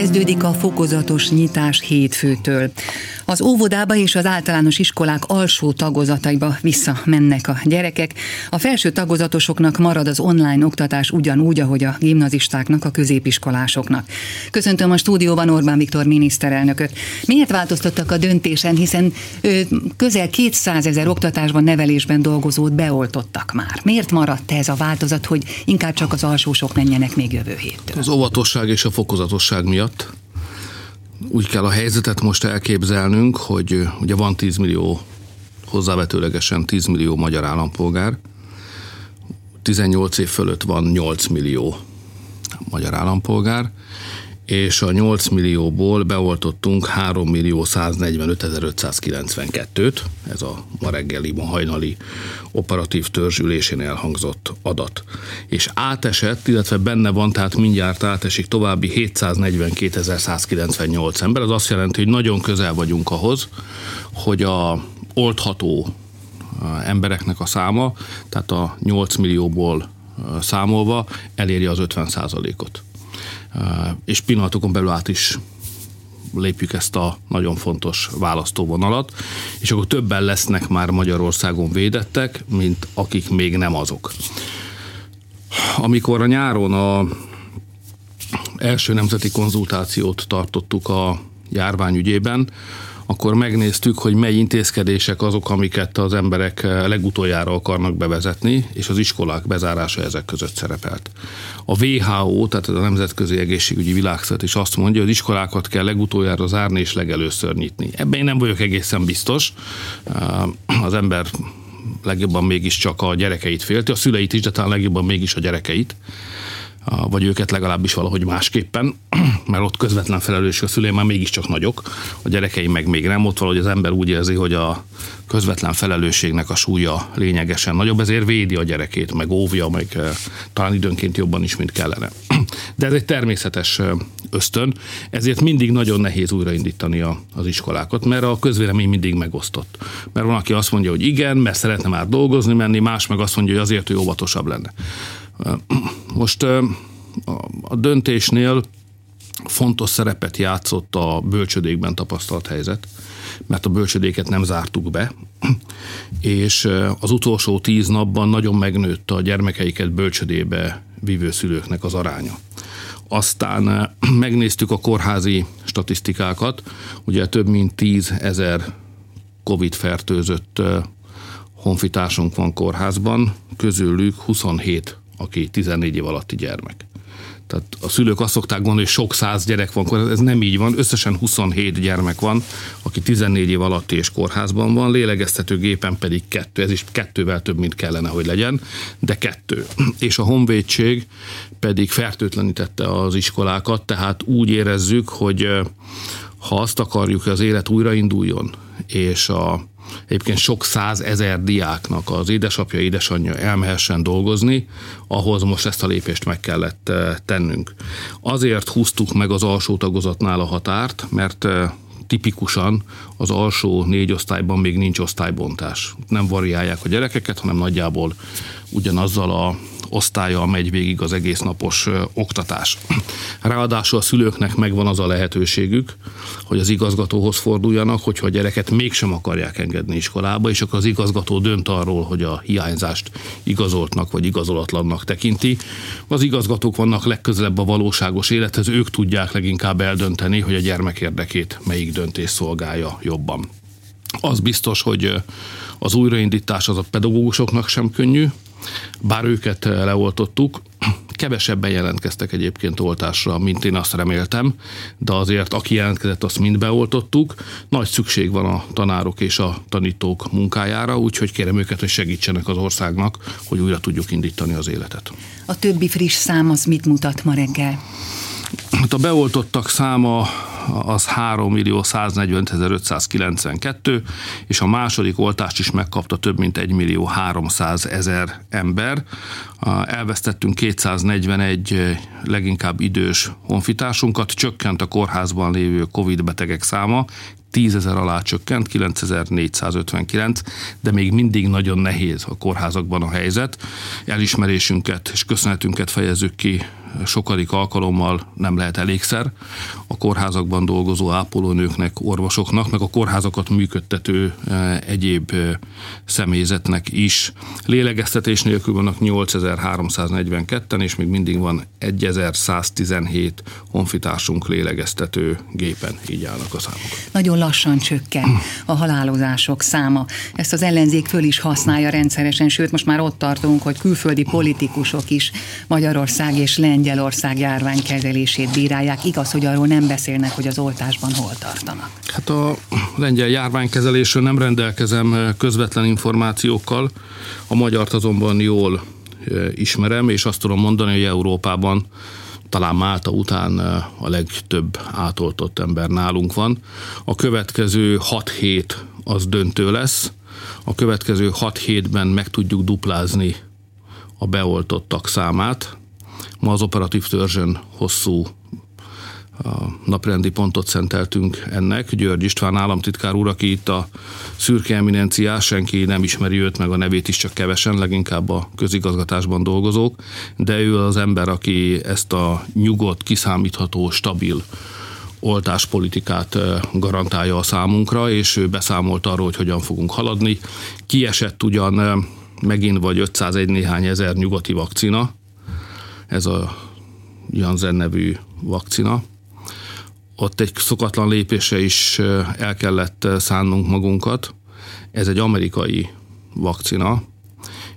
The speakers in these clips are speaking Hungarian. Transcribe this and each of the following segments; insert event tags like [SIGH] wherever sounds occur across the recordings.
Megkezdődik a fokozatos nyitás hétfőtől. Az óvodába és az általános iskolák alsó tagozataiba visszamennek a gyerekek. A felső tagozatosoknak marad az online oktatás ugyanúgy, ahogy a gimnazistáknak, a középiskolásoknak. Köszöntöm a stúdióban Orbán Viktor miniszterelnököt. Miért változtattak a döntésen, hiszen ő, közel 200 ezer oktatásban, nevelésben dolgozót beoltottak már. Miért maradt ez a változat, hogy inkább csak az alsósok menjenek még jövő héttől? Az óvatosság és a fokozatosság miatt úgy kell a helyzetet most elképzelnünk, hogy ugye van 10 millió, hozzávetőlegesen 10 millió magyar állampolgár, 18 év fölött van 8 millió magyar állampolgár, és a 8 millióból beoltottunk 3 millió 145 592-t, ez a ma reggeli, ma hajnali operatív törzsülésén elhangzott adat. És átesett, illetve benne van, tehát mindjárt átesik további 742 198 ember, az azt jelenti, hogy nagyon közel vagyunk ahhoz, hogy a oltható embereknek a száma, tehát a 8 millióból számolva eléri az 50 ot és pillanatokon belül át is lépjük ezt a nagyon fontos választóvonalat, és akkor többen lesznek már Magyarországon védettek, mint akik még nem azok. Amikor a nyáron a első nemzeti konzultációt tartottuk a járvány ügyében, akkor megnéztük, hogy mely intézkedések azok, amiket az emberek legutoljára akarnak bevezetni, és az iskolák bezárása ezek között szerepelt. A WHO, tehát a Nemzetközi Egészségügyi Világszert is azt mondja, hogy az iskolákat kell legutoljára zárni és legelőször nyitni. Ebben én nem vagyok egészen biztos. Az ember legjobban mégiscsak a gyerekeit félti, a szüleit is, de talán legjobban mégis a gyerekeit vagy őket legalábbis valahogy másképpen, [CLEARS THROAT] mert ott közvetlen felelősség a szüleim már mégiscsak nagyok, a gyerekeim meg még nem, ott valahogy az ember úgy érzi, hogy a közvetlen felelősségnek a súlya lényegesen nagyobb, ezért védi a gyerekét, meg óvja, meg eh, talán időnként jobban is, mint kellene. [CLEARS THROAT] De ez egy természetes eh, ösztön, ezért mindig nagyon nehéz újraindítani a, az iskolákat, mert a közvélemény mindig megosztott. Mert van, aki azt mondja, hogy igen, mert szeretne már dolgozni menni, más meg azt mondja, hogy azért, hogy óvatosabb lenne. Most a döntésnél fontos szerepet játszott a bölcsödékben tapasztalt helyzet, mert a bölcsödéket nem zártuk be, és az utolsó tíz napban nagyon megnőtt a gyermekeiket bölcsödébe vívő szülőknek az aránya. Aztán megnéztük a kórházi statisztikákat, ugye több mint tíz ezer COVID fertőzött honfitársunk van kórházban, közülük 27 aki 14 év alatti gyermek. Tehát a szülők azt szokták gondolni, hogy sok száz gyerek van, ez nem így van, összesen 27 gyermek van, aki 14 év alatti és kórházban van, gépen pedig kettő, ez is kettővel több, mint kellene, hogy legyen, de kettő. [CLEARS THROAT] És a honvédség pedig fertőtlenítette az iskolákat, tehát úgy érezzük, hogy ha azt akarjuk, hogy az élet újrainduljon, és a egyébként sok százezer diáknak az édesapja, édesanyja elmehessen dolgozni, ahhoz most ezt a lépést meg kellett eh, tennünk. Azért húztuk meg az alsó tagozatnál a határt, mert eh, tipikusan az alsó négy osztályban még nincs osztálybontás. Nem variálják a gyerekeket, hanem nagyjából ugyanazzal a osztálya megy végig az egész napos oktatás. Ráadásul a szülőknek megvan az a lehetőségük, hogy az igazgatóhoz forduljanak, hogyha a gyereket mégsem akarják engedni iskolába, és akkor az igazgató dönt arról, hogy a hiányzást igazoltnak vagy igazolatlannak tekinti. Az igazgatók vannak legközelebb a valóságos élethez, ők tudják leginkább eldönteni, hogy a gyermek érdekét melyik döntés szolgálja jobban. Az biztos, hogy az újraindítás az a pedagógusoknak sem könnyű, bár őket eh, leoltottuk, kevesebben jelentkeztek egyébként oltásra, mint én azt reméltem, de azért aki jelentkezett, azt mind beoltottuk. Nagy szükség van a tanárok és a tanítók munkájára, úgyhogy kérem őket, hogy segítsenek az országnak, hogy újra tudjuk indítani az életet. A többi friss szám az mit mutat ma reggel? Hát a beoltottak száma az 3 millió 140 592, és a második oltást is megkapta több mint 1 millió 300 ezer ember. Elvesztettünk 241 leginkább idős honfitársunkat, csökkent a kórházban lévő Covid betegek száma, 10 ezer alá csökkent, 9459, de még mindig nagyon nehéz a kórházakban a helyzet. Elismerésünket és köszönetünket fejezzük ki sokadik alkalommal nem lehet elégszer a kórházakban dolgozó ápolónőknek, orvosoknak, meg a kórházakat működtető egyéb személyzetnek is. Lélegeztetés nélkül vannak 8342-en, és még mindig van 1117 honfitársunk lélegeztető gépen, így állnak a számok. Nagyon lassan csökken a halálozások száma. Ezt az ellenzék föl is használja rendszeresen, sőt most már ott tartunk, hogy külföldi politikusok is Magyarország és Lengyelország járványkezelését bírálják. Igaz, hogy arról nem beszélnek, hogy az oltásban hol tartanak. Hát a lengyel járványkezelésről nem rendelkezem közvetlen információkkal, a magyart azonban jól ismerem, és azt tudom mondani, hogy Európában talán Málta után a legtöbb átoltott ember nálunk van. A következő 6 hét az döntő lesz. A következő 6 hétben meg tudjuk duplázni a beoltottak számát. Ma az operatív törzsön hosszú a naprendi pontot szenteltünk ennek. György István államtitkár úr, aki itt a szürke eminenciás, senki nem ismeri őt, meg a nevét is csak kevesen, leginkább a közigazgatásban dolgozók, de ő az ember, aki ezt a nyugodt, kiszámítható, stabil oltáspolitikát garantálja a számunkra, és ő beszámolt arról, hogy hogyan fogunk haladni. Kiesett ugyan megint vagy 501 néhány ezer nyugati vakcina, ez a Janssen nevű vakcina, ott egy szokatlan lépése is el kellett szánnunk magunkat. Ez egy amerikai vakcina,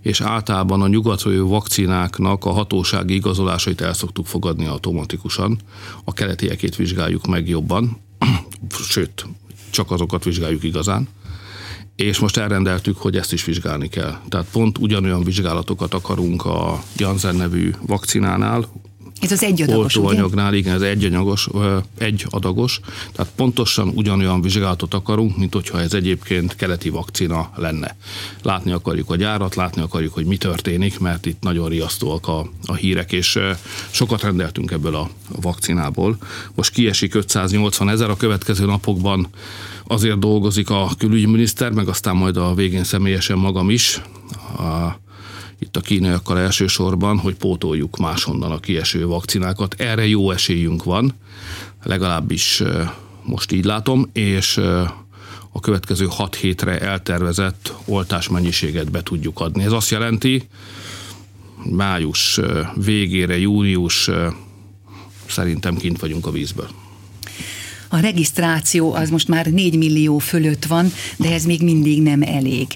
és általában a nyugatrai vakcináknak a hatósági igazolásait el szoktuk fogadni automatikusan. A keletiekét vizsgáljuk meg jobban, [CLEARS THROAT] sőt, csak azokat vizsgáljuk igazán. És most elrendeltük, hogy ezt is vizsgálni kell. Tehát pont ugyanolyan vizsgálatokat akarunk a Janssen nevű vakcinánál, ez az egyadagos, oltóanyagnál, ugye? igen, ez egyanyagos, egy adagos, tehát pontosan ugyanolyan vizsgálatot akarunk, mint hogyha ez egyébként keleti vakcina lenne. Látni akarjuk a gyárat, látni akarjuk, hogy mi történik, mert itt nagyon riasztóak a, a hírek, és sokat rendeltünk ebből a vakcinából. Most kiesik 580 ezer, a következő napokban azért dolgozik a külügyminiszter, meg aztán majd a végén személyesen magam is, a itt a kínaiakkal elsősorban, hogy pótoljuk máshonnan a kieső vakcinákat. Erre jó esélyünk van, legalábbis most így látom, és a következő 6 hétre eltervezett oltásmennyiséget be tudjuk adni. Ez azt jelenti, május végére, június szerintem kint vagyunk a vízből a regisztráció az most már 4 millió fölött van, de ez még mindig nem elég.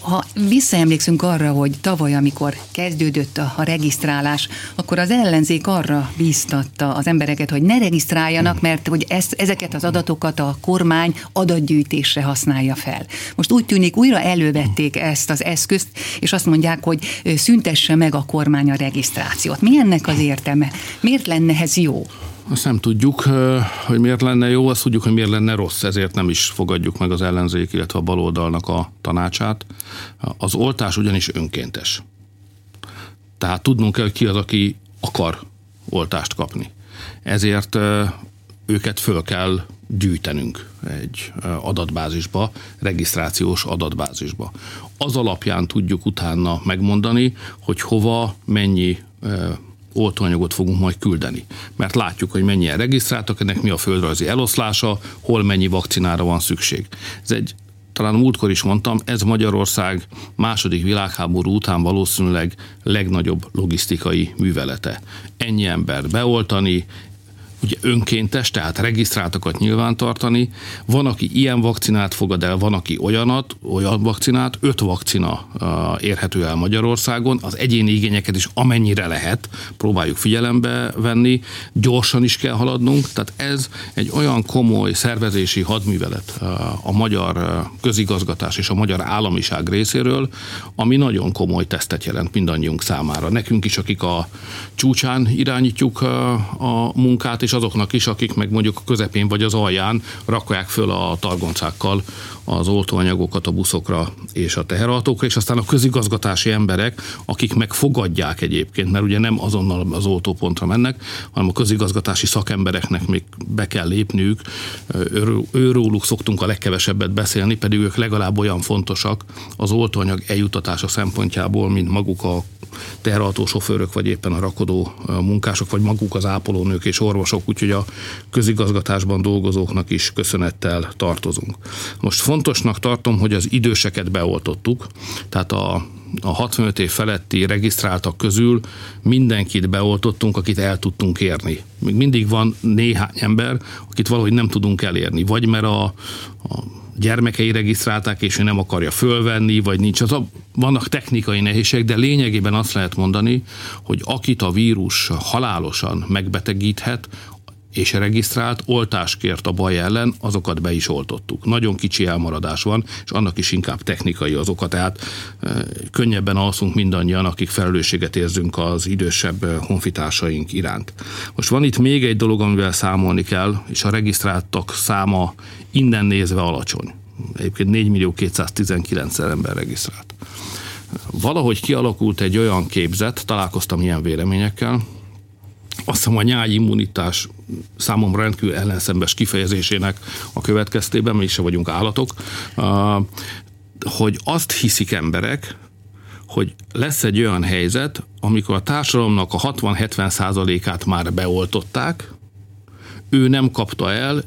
Ha visszaemlékszünk arra, hogy tavaly, amikor kezdődött a, regisztrálás, akkor az ellenzék arra bíztatta az embereket, hogy ne regisztráljanak, mert hogy ezt, ezeket az adatokat a kormány adatgyűjtésre használja fel. Most úgy tűnik, újra elővették ezt az eszközt, és azt mondják, hogy szüntesse meg a kormány a regisztrációt. Mi ennek az értelme? Miért lenne ez jó? Azt nem tudjuk, hogy miért lenne jó, azt tudjuk, hogy miért lenne rossz, ezért nem is fogadjuk meg az ellenzék, illetve a baloldalnak a tanácsát. Az oltás ugyanis önkéntes. Tehát tudnunk kell, ki az, aki akar oltást kapni. Ezért őket föl kell gyűjtenünk egy adatbázisba, regisztrációs adatbázisba. Az alapján tudjuk utána megmondani, hogy hova mennyi oltóanyagot fogunk majd küldeni. Mert látjuk, hogy mennyien regisztráltak, ennek mi a földrajzi eloszlása, hol mennyi vakcinára van szükség. Ez egy talán múltkor is mondtam, ez Magyarország második világháború után valószínűleg legnagyobb logisztikai művelete. Ennyi ember beoltani, ugye önkéntes, tehát regisztráltakat nyilvántartani. Van, aki ilyen vakcinát fogad el, van, aki olyanat, olyan vakcinát, öt vakcina érhető el Magyarországon, az egyéni igényeket is amennyire lehet, próbáljuk figyelembe venni, gyorsan is kell haladnunk, tehát ez egy olyan komoly szervezési hadművelet a magyar közigazgatás és a magyar államiság részéről, ami nagyon komoly tesztet jelent mindannyiunk számára. Nekünk is, akik a csúcsán irányítjuk a munkát, és azoknak is, akik meg mondjuk a közepén vagy az alján rakják föl a targoncákkal az oltóanyagokat a buszokra és a teherautókra, és aztán a közigazgatási emberek, akik megfogadják egyébként, mert ugye nem azonnal az oltópontra mennek, hanem a közigazgatási szakembereknek még be kell lépniük, őróluk szoktunk a legkevesebbet beszélni, pedig ők legalább olyan fontosak az oltóanyag eljutatása szempontjából, mint maguk a teherautó sofőrök, vagy éppen a rakodó munkások, vagy maguk az ápolónők és orvosok, úgyhogy a közigazgatásban dolgozóknak is köszönettel tartozunk. Most fontosnak tartom, hogy az időseket beoltottuk, tehát a, a 65 év feletti regisztráltak közül mindenkit beoltottunk, akit el tudtunk érni. Még mindig van néhány ember, akit valahogy nem tudunk elérni, vagy mert a, a gyermekei regisztrálták, és ő nem akarja fölvenni, vagy nincs. Az a, vannak technikai nehézségek, de lényegében azt lehet mondani, hogy akit a vírus halálosan megbetegíthet, és regisztrált, oltást kért a baj ellen, azokat be is oltottuk. Nagyon kicsi elmaradás van, és annak is inkább technikai az oka, tehát könnyebben alszunk mindannyian, akik felelősséget érzünk az idősebb honfitársaink iránt. Most van itt még egy dolog, amivel számolni kell, és a regisztráltak száma innen nézve alacsony. Egyébként 4 millió 219 ember regisztrált. Valahogy kialakult egy olyan képzet, találkoztam ilyen véleményekkel, azt hiszem a nyári immunitás számomra rendkívül ellenszembes kifejezésének a következtében, mi se vagyunk állatok, hogy azt hiszik emberek, hogy lesz egy olyan helyzet, amikor a társadalomnak a 60-70 százalékát már beoltották, ő nem kapta el,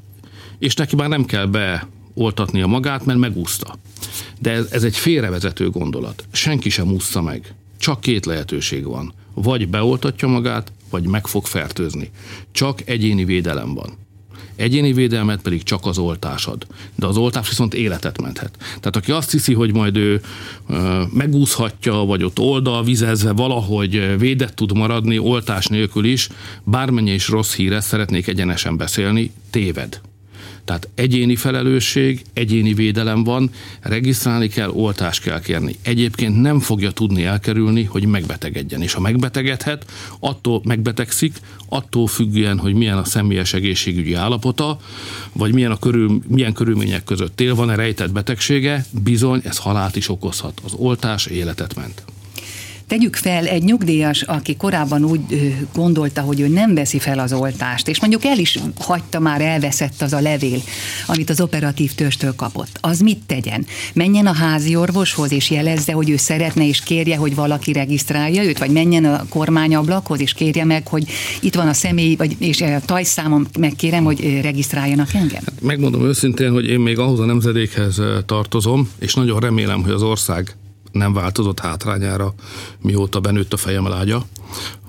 és neki már nem kell beoltatnia magát, mert megúszta. De ez, ez egy félrevezető gondolat. Senki sem úszta meg. Csak két lehetőség van. Vagy beoltatja magát, vagy meg fog fertőzni. Csak egyéni védelem van. Egyéni védelmet pedig csak az oltás ad. De az oltás viszont életet menthet. Tehát aki azt hiszi, hogy majd ő megúszhatja, vagy ott oldal vizezve valahogy védett tud maradni oltás nélkül is, bármennyi is rossz híre szeretnék egyenesen beszélni, téved. Tehát egyéni felelősség, egyéni védelem van, regisztrálni kell, oltást kell kérni. Egyébként nem fogja tudni elkerülni, hogy megbetegedjen. És ha megbetegedhet, attól megbetegszik, attól függően, hogy milyen a személyes egészségügyi állapota, vagy milyen, a körül, milyen körülmények között él, van-e rejtett betegsége, bizony ez halált is okozhat. Az oltás életet ment. Tegyük fel egy nyugdíjas, aki korábban úgy gondolta, hogy ő nem veszi fel az oltást, és mondjuk el is hagyta, már elveszett az a levél, amit az operatív törstől kapott. Az mit tegyen? Menjen a házi orvoshoz, és jelezze, hogy ő szeretne, és kérje, hogy valaki regisztrálja őt, vagy menjen a kormányablakhoz, és kérje meg, hogy itt van a személy, vagy, és a tajszámom megkérem, hogy regisztráljanak engem? Hát megmondom őszintén, hogy én még ahhoz a nemzedékhez tartozom, és nagyon remélem, hogy az ország nem változott hátrányára, mióta benőtt a fejem lágya,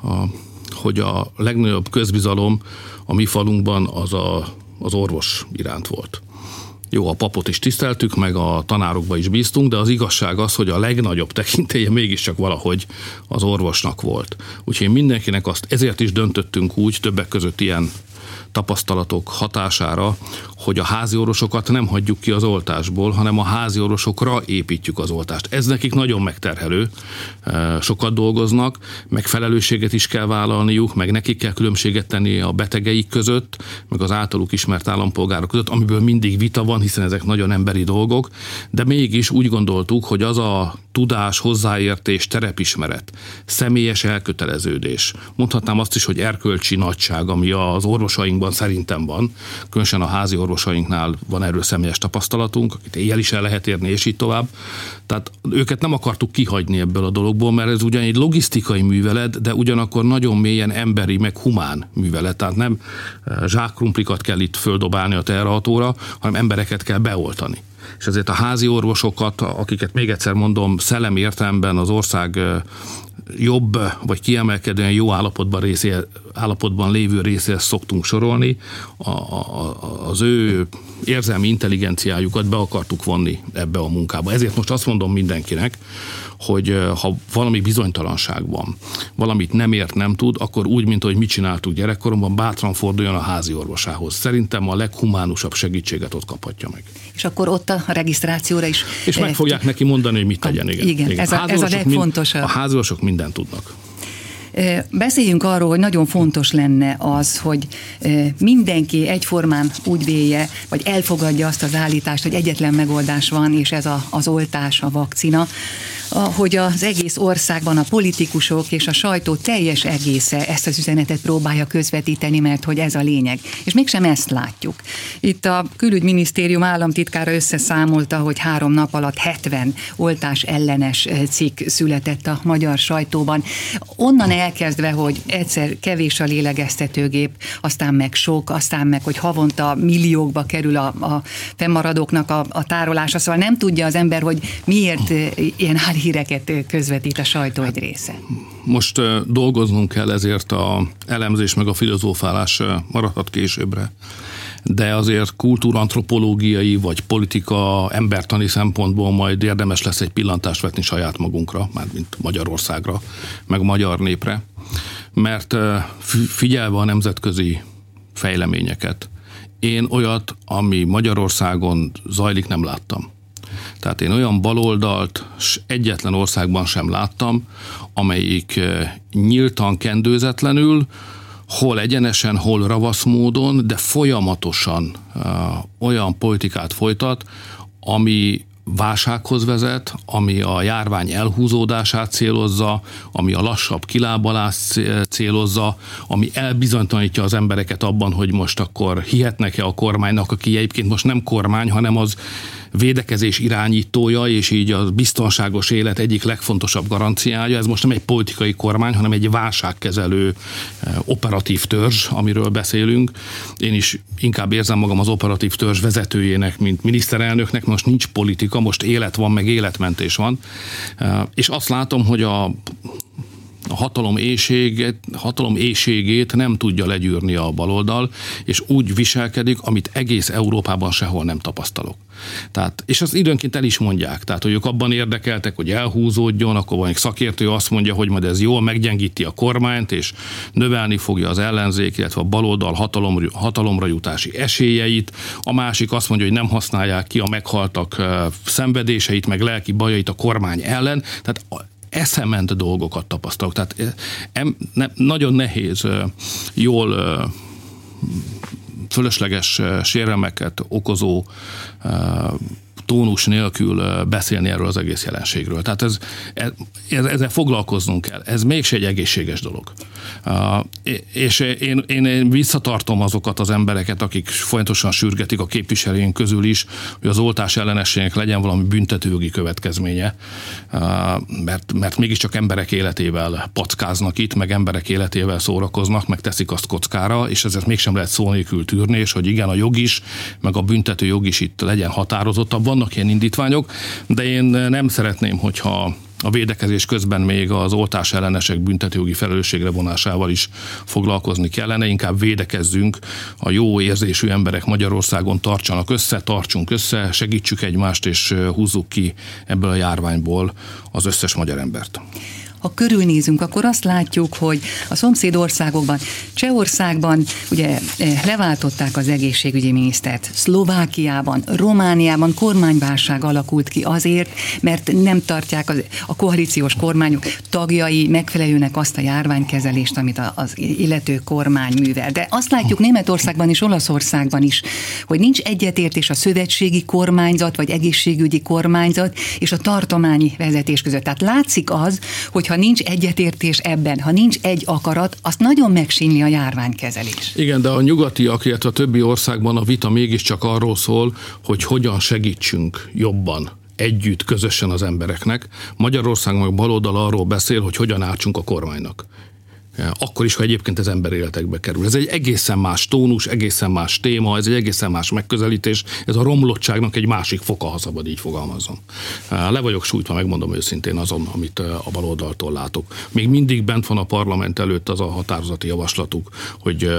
a, hogy a legnagyobb közbizalom a mi falunkban az a, az orvos iránt volt. Jó, a papot is tiszteltük, meg a tanárokba is bíztunk, de az igazság az, hogy a legnagyobb tekintélye mégiscsak valahogy az orvosnak volt. Úgyhogy mindenkinek azt, ezért is döntöttünk úgy, többek között ilyen tapasztalatok hatására, hogy a házi orvosokat nem hagyjuk ki az oltásból, hanem a házi orvosokra építjük az oltást. Ez nekik nagyon megterhelő, sokat dolgoznak, meg felelősséget is kell vállalniuk, meg nekik kell különbséget tenni a betegeik között, meg az általuk ismert állampolgárok között, amiből mindig vita van, hiszen ezek nagyon emberi dolgok, de mégis úgy gondoltuk, hogy az a tudás, hozzáértés, terepismeret, személyes elköteleződés, mondhatnám azt is, hogy erkölcsi nagyság, ami az orvosainkban szerintem van, különösen a házi orvosainknál van erről személyes tapasztalatunk, akit éjjel is el lehet érni, és így tovább. Tehát őket nem akartuk kihagyni ebből a dologból, mert ez ugyan egy logisztikai művelet, de ugyanakkor nagyon mélyen emberi, meg humán művelet. Tehát nem eh, zsákrumplikat kell itt földobálni a terrahatóra, hanem embereket kell beoltani és ezért a házi orvosokat, akiket még egyszer mondom, szellemi értelemben az ország eh, jobb vagy kiemelkedően jó állapotban, részé, állapotban lévő részéhez szoktunk sorolni, a, a, az ő érzelmi intelligenciájukat be akartuk vonni ebbe a munkába. Ezért most azt mondom mindenkinek, hogy ha valami bizonytalanság van, valamit nem ért, nem tud, akkor úgy, mint hogy mit csináltuk gyerekkoromban, bátran forduljon a házi orvosához. Szerintem a leghumánusabb segítséget ott kaphatja meg. És akkor ott a regisztrációra is. És meg fogják neki mondani, hogy mit tegyen. Igen, igen, igen. Ez, a, ez a legfontosabb. Mind, a háziorvosok mindent tudnak. Beszéljünk arról, hogy nagyon fontos lenne az, hogy mindenki egyformán úgy véje, vagy elfogadja azt az állítást, hogy egyetlen megoldás van, és ez a, az oltás, a vakcina hogy az egész országban a politikusok és a sajtó teljes egésze ezt az üzenetet próbálja közvetíteni, mert hogy ez a lényeg. És mégsem ezt látjuk. Itt a külügyminisztérium államtitkára összeszámolta, hogy három nap alatt 70 oltás ellenes cikk született a magyar sajtóban. Onnan elkezdve, hogy egyszer kevés a lélegeztetőgép, aztán meg sok, aztán meg, hogy havonta milliókba kerül a, a fennmaradóknak a, a tárolása, szóval nem tudja az ember, hogy miért ilyen híreket közvetít a sajtó egy része. Most dolgoznunk kell ezért a elemzés meg a filozófálás maradhat későbbre de azért kultúrantropológiai vagy politika, embertani szempontból majd érdemes lesz egy pillantást vetni saját magunkra, mint Magyarországra, meg magyar népre, mert figyelve a nemzetközi fejleményeket, én olyat, ami Magyarországon zajlik, nem láttam. Tehát én olyan baloldalt egyetlen országban sem láttam, amelyik nyíltan kendőzetlenül, hol egyenesen, hol ravasz módon, de folyamatosan olyan politikát folytat, ami válsághoz vezet, ami a járvány elhúzódását célozza, ami a lassabb kilábalást célozza, ami elbizonytalanítja az embereket abban, hogy most akkor hihetnek-e a kormánynak, aki egyébként most nem kormány, hanem az védekezés irányítója, és így a biztonságos élet egyik legfontosabb garanciája. Ez most nem egy politikai kormány, hanem egy válságkezelő eh, operatív törzs, amiről beszélünk. Én is inkább érzem magam az operatív törzs vezetőjének, mint miniszterelnöknek. Most nincs politika, most élet van, meg életmentés van. Eh, és azt látom, hogy a a hatalom, éjséget, hatalom éjségét nem tudja legyűrni a baloldal, és úgy viselkedik, amit egész Európában sehol nem tapasztalok. Tehát, és azt időnként el is mondják, tehát hogy ők abban érdekeltek, hogy elhúzódjon, akkor van egy szakértő azt mondja, hogy majd ez jól meggyengíti a kormányt, és növelni fogja az ellenzék, illetve a baloldal hatalom, hatalomra jutási esélyeit. A másik azt mondja, hogy nem használják ki a meghaltak szenvedéseit, meg lelki bajait a kormány ellen. Tehát eszement dolgokat tapasztalok. Tehát em, ne, nagyon nehéz jól fölösleges sérelmeket okozó tónus nélkül beszélni erről az egész jelenségről. Tehát ez, ez, ezzel foglalkoznunk kell. Ez mégse egy egészséges dolog. És én, én, én visszatartom azokat az embereket, akik folyamatosan sürgetik a képviselőink közül is, hogy az oltás ellenességnek legyen valami büntetőjogi következménye, mert, mert mégiscsak emberek életével packáznak itt, meg emberek életével szórakoznak, meg teszik azt kockára, és ezért mégsem lehet szó nélkül tűrni, és hogy igen, a jog is, meg a büntető jog is itt legyen határozottabb. Vannak ilyen indítványok, de én nem szeretném, hogyha a védekezés közben még az oltás ellenesek büntetőjogi felelősségre vonásával is foglalkozni kellene, inkább védekezzünk, a jó érzésű emberek Magyarországon tartsanak össze, tartsunk össze, segítsük egymást és húzzuk ki ebből a járványból az összes magyar embert ha körülnézünk, akkor azt látjuk, hogy a szomszéd országokban, Csehországban ugye eh, leváltották az egészségügyi minisztert, Szlovákiában, Romániában kormányválság alakult ki azért, mert nem tartják az, a koalíciós kormányok tagjai megfelelőnek azt a járványkezelést, amit az illető kormány művel. De azt látjuk Németországban és Olaszországban is, hogy nincs egyetértés a szövetségi kormányzat vagy egészségügyi kormányzat és a tartományi vezetés között. Tehát látszik az, hogy ha nincs egyetértés ebben, ha nincs egy akarat, azt nagyon megsínli a járványkezelés. Igen, de a nyugatiak, illetve a többi országban a vita mégiscsak arról szól, hogy hogyan segítsünk jobban együtt, közösen az embereknek. Magyarország meg baloldal arról beszél, hogy hogyan ártsunk a kormánynak. Akkor is, ha egyébként az ember életekbe kerül. Ez egy egészen más tónus, egészen más téma, ez egy egészen más megközelítés, ez a romlottságnak egy másik foka, ha szabad így fogalmazom. Le vagyok sújtva, megmondom őszintén azon, amit a baloldaltól látok. Még mindig bent van a parlament előtt az a határozati javaslatuk, hogy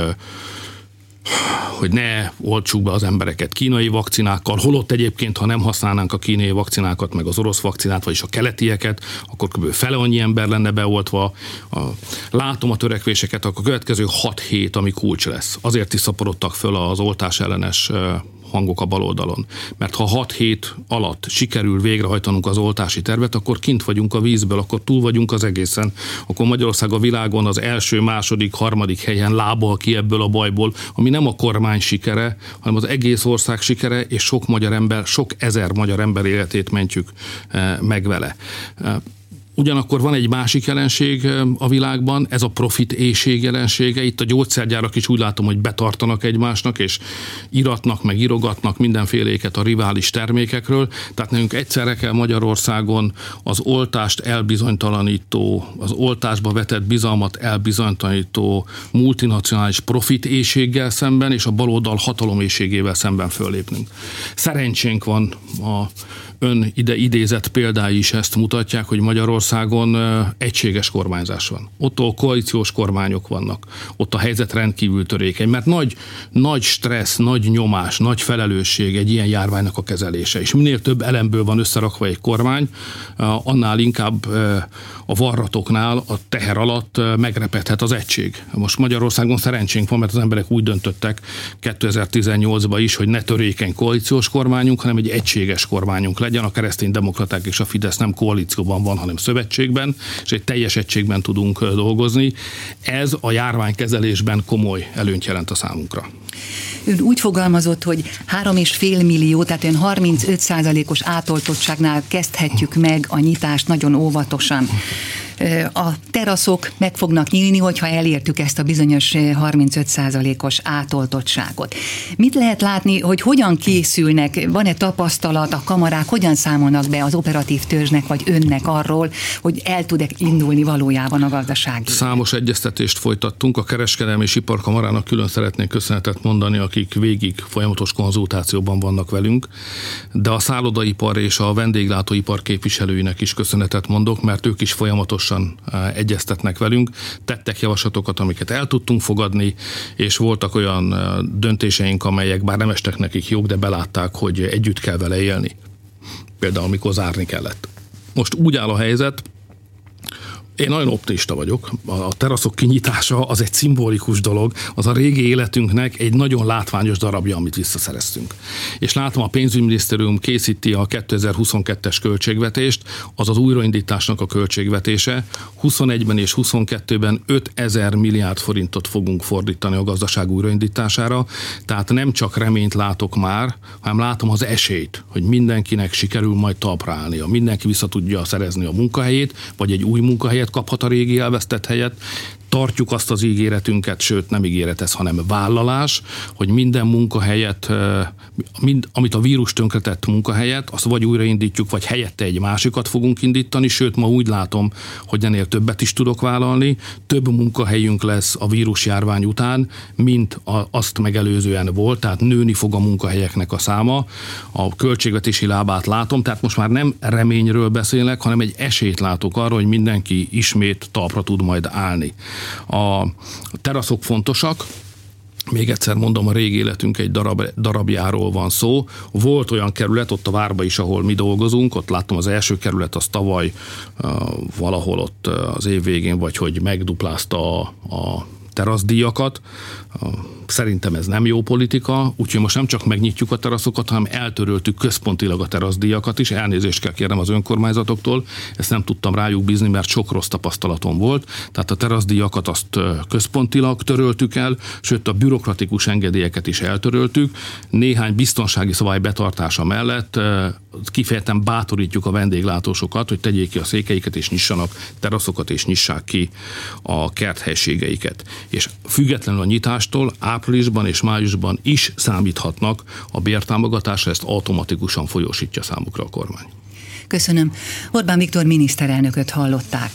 hogy ne oltsuk be az embereket kínai vakcinákkal, holott egyébként, ha nem használnánk a kínai vakcinákat, meg az orosz vakcinát, vagyis a keletieket, akkor kb. fele annyi ember lenne beoltva. A, látom a törekvéseket, akkor a következő 6 hét, ami kulcs lesz. Azért is szaporodtak föl az oltás ellenes hangok a baloldalon. Mert ha 6 hét alatt sikerül végrehajtanunk az oltási tervet, akkor kint vagyunk a vízből, akkor túl vagyunk az egészen. Akkor Magyarország a világon az első, második, harmadik helyen lábal ki ebből a bajból, ami nem a kormány sikere, hanem az egész ország sikere, és sok magyar ember, sok ezer magyar ember életét mentjük eh, meg vele. Ugyanakkor van egy másik jelenség a világban, ez a profit éjség jelensége. Itt a gyógyszergyárak is úgy látom, hogy betartanak egymásnak, és iratnak, meg irogatnak mindenféléket a rivális termékekről. Tehát nekünk egyszerre kell Magyarországon az oltást elbizonytalanító, az oltásba vetett bizalmat elbizonytalanító multinacionális profit éjséggel szemben, és a baloldal hatalom éjségével szemben föllépnünk. Szerencsénk van a ön ide idézett példái is ezt mutatják, hogy Magyarországon egységes kormányzás van. Ott a koalíciós kormányok vannak. Ott a helyzet rendkívül törékeny, mert nagy, nagy stressz, nagy nyomás, nagy felelősség egy ilyen járványnak a kezelése. És minél több elemből van összerakva egy kormány, annál inkább a varratoknál a teher alatt megrepedhet az egység. Most Magyarországon szerencsénk van, mert az emberek úgy döntöttek 2018-ban is, hogy ne törékeny koalíciós kormányunk, hanem egy egységes kormányunk legyen. A keresztény demokraták és a Fidesz nem koalícióban van, hanem szövetségben, és egy teljes egységben tudunk dolgozni. Ez a járványkezelésben komoly előnyt jelent a számunkra. Ön úgy fogalmazott, hogy 3,5 millió, tehát ön 35 százalékos átoltottságnál kezdhetjük meg a nyitást nagyon óvatosan a teraszok meg fognak nyílni, hogyha elértük ezt a bizonyos 35%-os átoltottságot. Mit lehet látni, hogy hogyan készülnek, van-e tapasztalat, a kamarák hogyan számolnak be az operatív törzsnek vagy önnek arról, hogy el tud-e indulni valójában a gazdaság? Számos egyeztetést folytattunk, a kereskedelmi és iparkamarának külön szeretnék köszönetet mondani, akik végig folyamatos konzultációban vannak velünk, de a szállodaipar és a vendéglátóipar képviselőinek is köszönetet mondok, mert ők is folyamatosan folyamatosan egyeztetnek velünk, tettek javaslatokat, amiket el tudtunk fogadni, és voltak olyan döntéseink, amelyek bár nem estek nekik jók, de belátták, hogy együtt kell vele élni. Például, amikor zárni kellett. Most úgy áll a helyzet, én nagyon optimista vagyok. A teraszok kinyitása az egy szimbolikus dolog, az a régi életünknek egy nagyon látványos darabja, amit visszaszereztünk. És látom, a pénzügyminisztérium készíti a 2022-es költségvetést, az az újraindításnak a költségvetése. 21-ben és 22-ben 5000 milliárd forintot fogunk fordítani a gazdaság újraindítására, tehát nem csak reményt látok már, hanem látom az esélyt, hogy mindenkinek sikerül majd talpra állnia. Mindenki vissza tudja szerezni a munkahelyét, vagy egy új munkahelyet, helyet kaphat a régi elvesztett helyet, tartjuk azt az ígéretünket, sőt nem ígéret ez, hanem vállalás, hogy minden munkahelyet, mind, amit a vírus tönkretett munkahelyet, azt vagy újraindítjuk, vagy helyette egy másikat fogunk indítani, sőt ma úgy látom, hogy ennél többet is tudok vállalni, több munkahelyünk lesz a vírus járvány után, mint a, azt megelőzően volt, tehát nőni fog a munkahelyeknek a száma, a költségvetési lábát látom, tehát most már nem reményről beszélek, hanem egy esélyt látok arra, hogy mindenki ismét talpra tud majd állni. A teraszok fontosak, még egyszer mondom, a régi életünk egy darab, darabjáról van szó. Volt olyan kerület, ott a Várba is, ahol mi dolgozunk, ott láttam az első kerület, az tavaly uh, valahol ott az év végén, vagy hogy megduplázta a, a teraszdíjakat. Szerintem ez nem jó politika, úgyhogy most nem csak megnyitjuk a teraszokat, hanem eltöröltük központilag a teraszdíjakat is. Elnézést kell kérnem az önkormányzatoktól, ezt nem tudtam rájuk bízni, mert sok rossz tapasztalatom volt. Tehát a teraszdíjakat azt központilag töröltük el, sőt a bürokratikus engedélyeket is eltöröltük. Néhány biztonsági szabály betartása mellett kifejezetten bátorítjuk a vendéglátósokat, hogy tegyék ki a székeiket és nyissanak teraszokat és nyissák ki a kerthelységeiket. És függetlenül a nyitástól áprilisban és májusban is számíthatnak a bértámogatásra, ezt automatikusan folyósítja számukra a kormány. Köszönöm. Orbán Viktor miniszterelnököt hallották.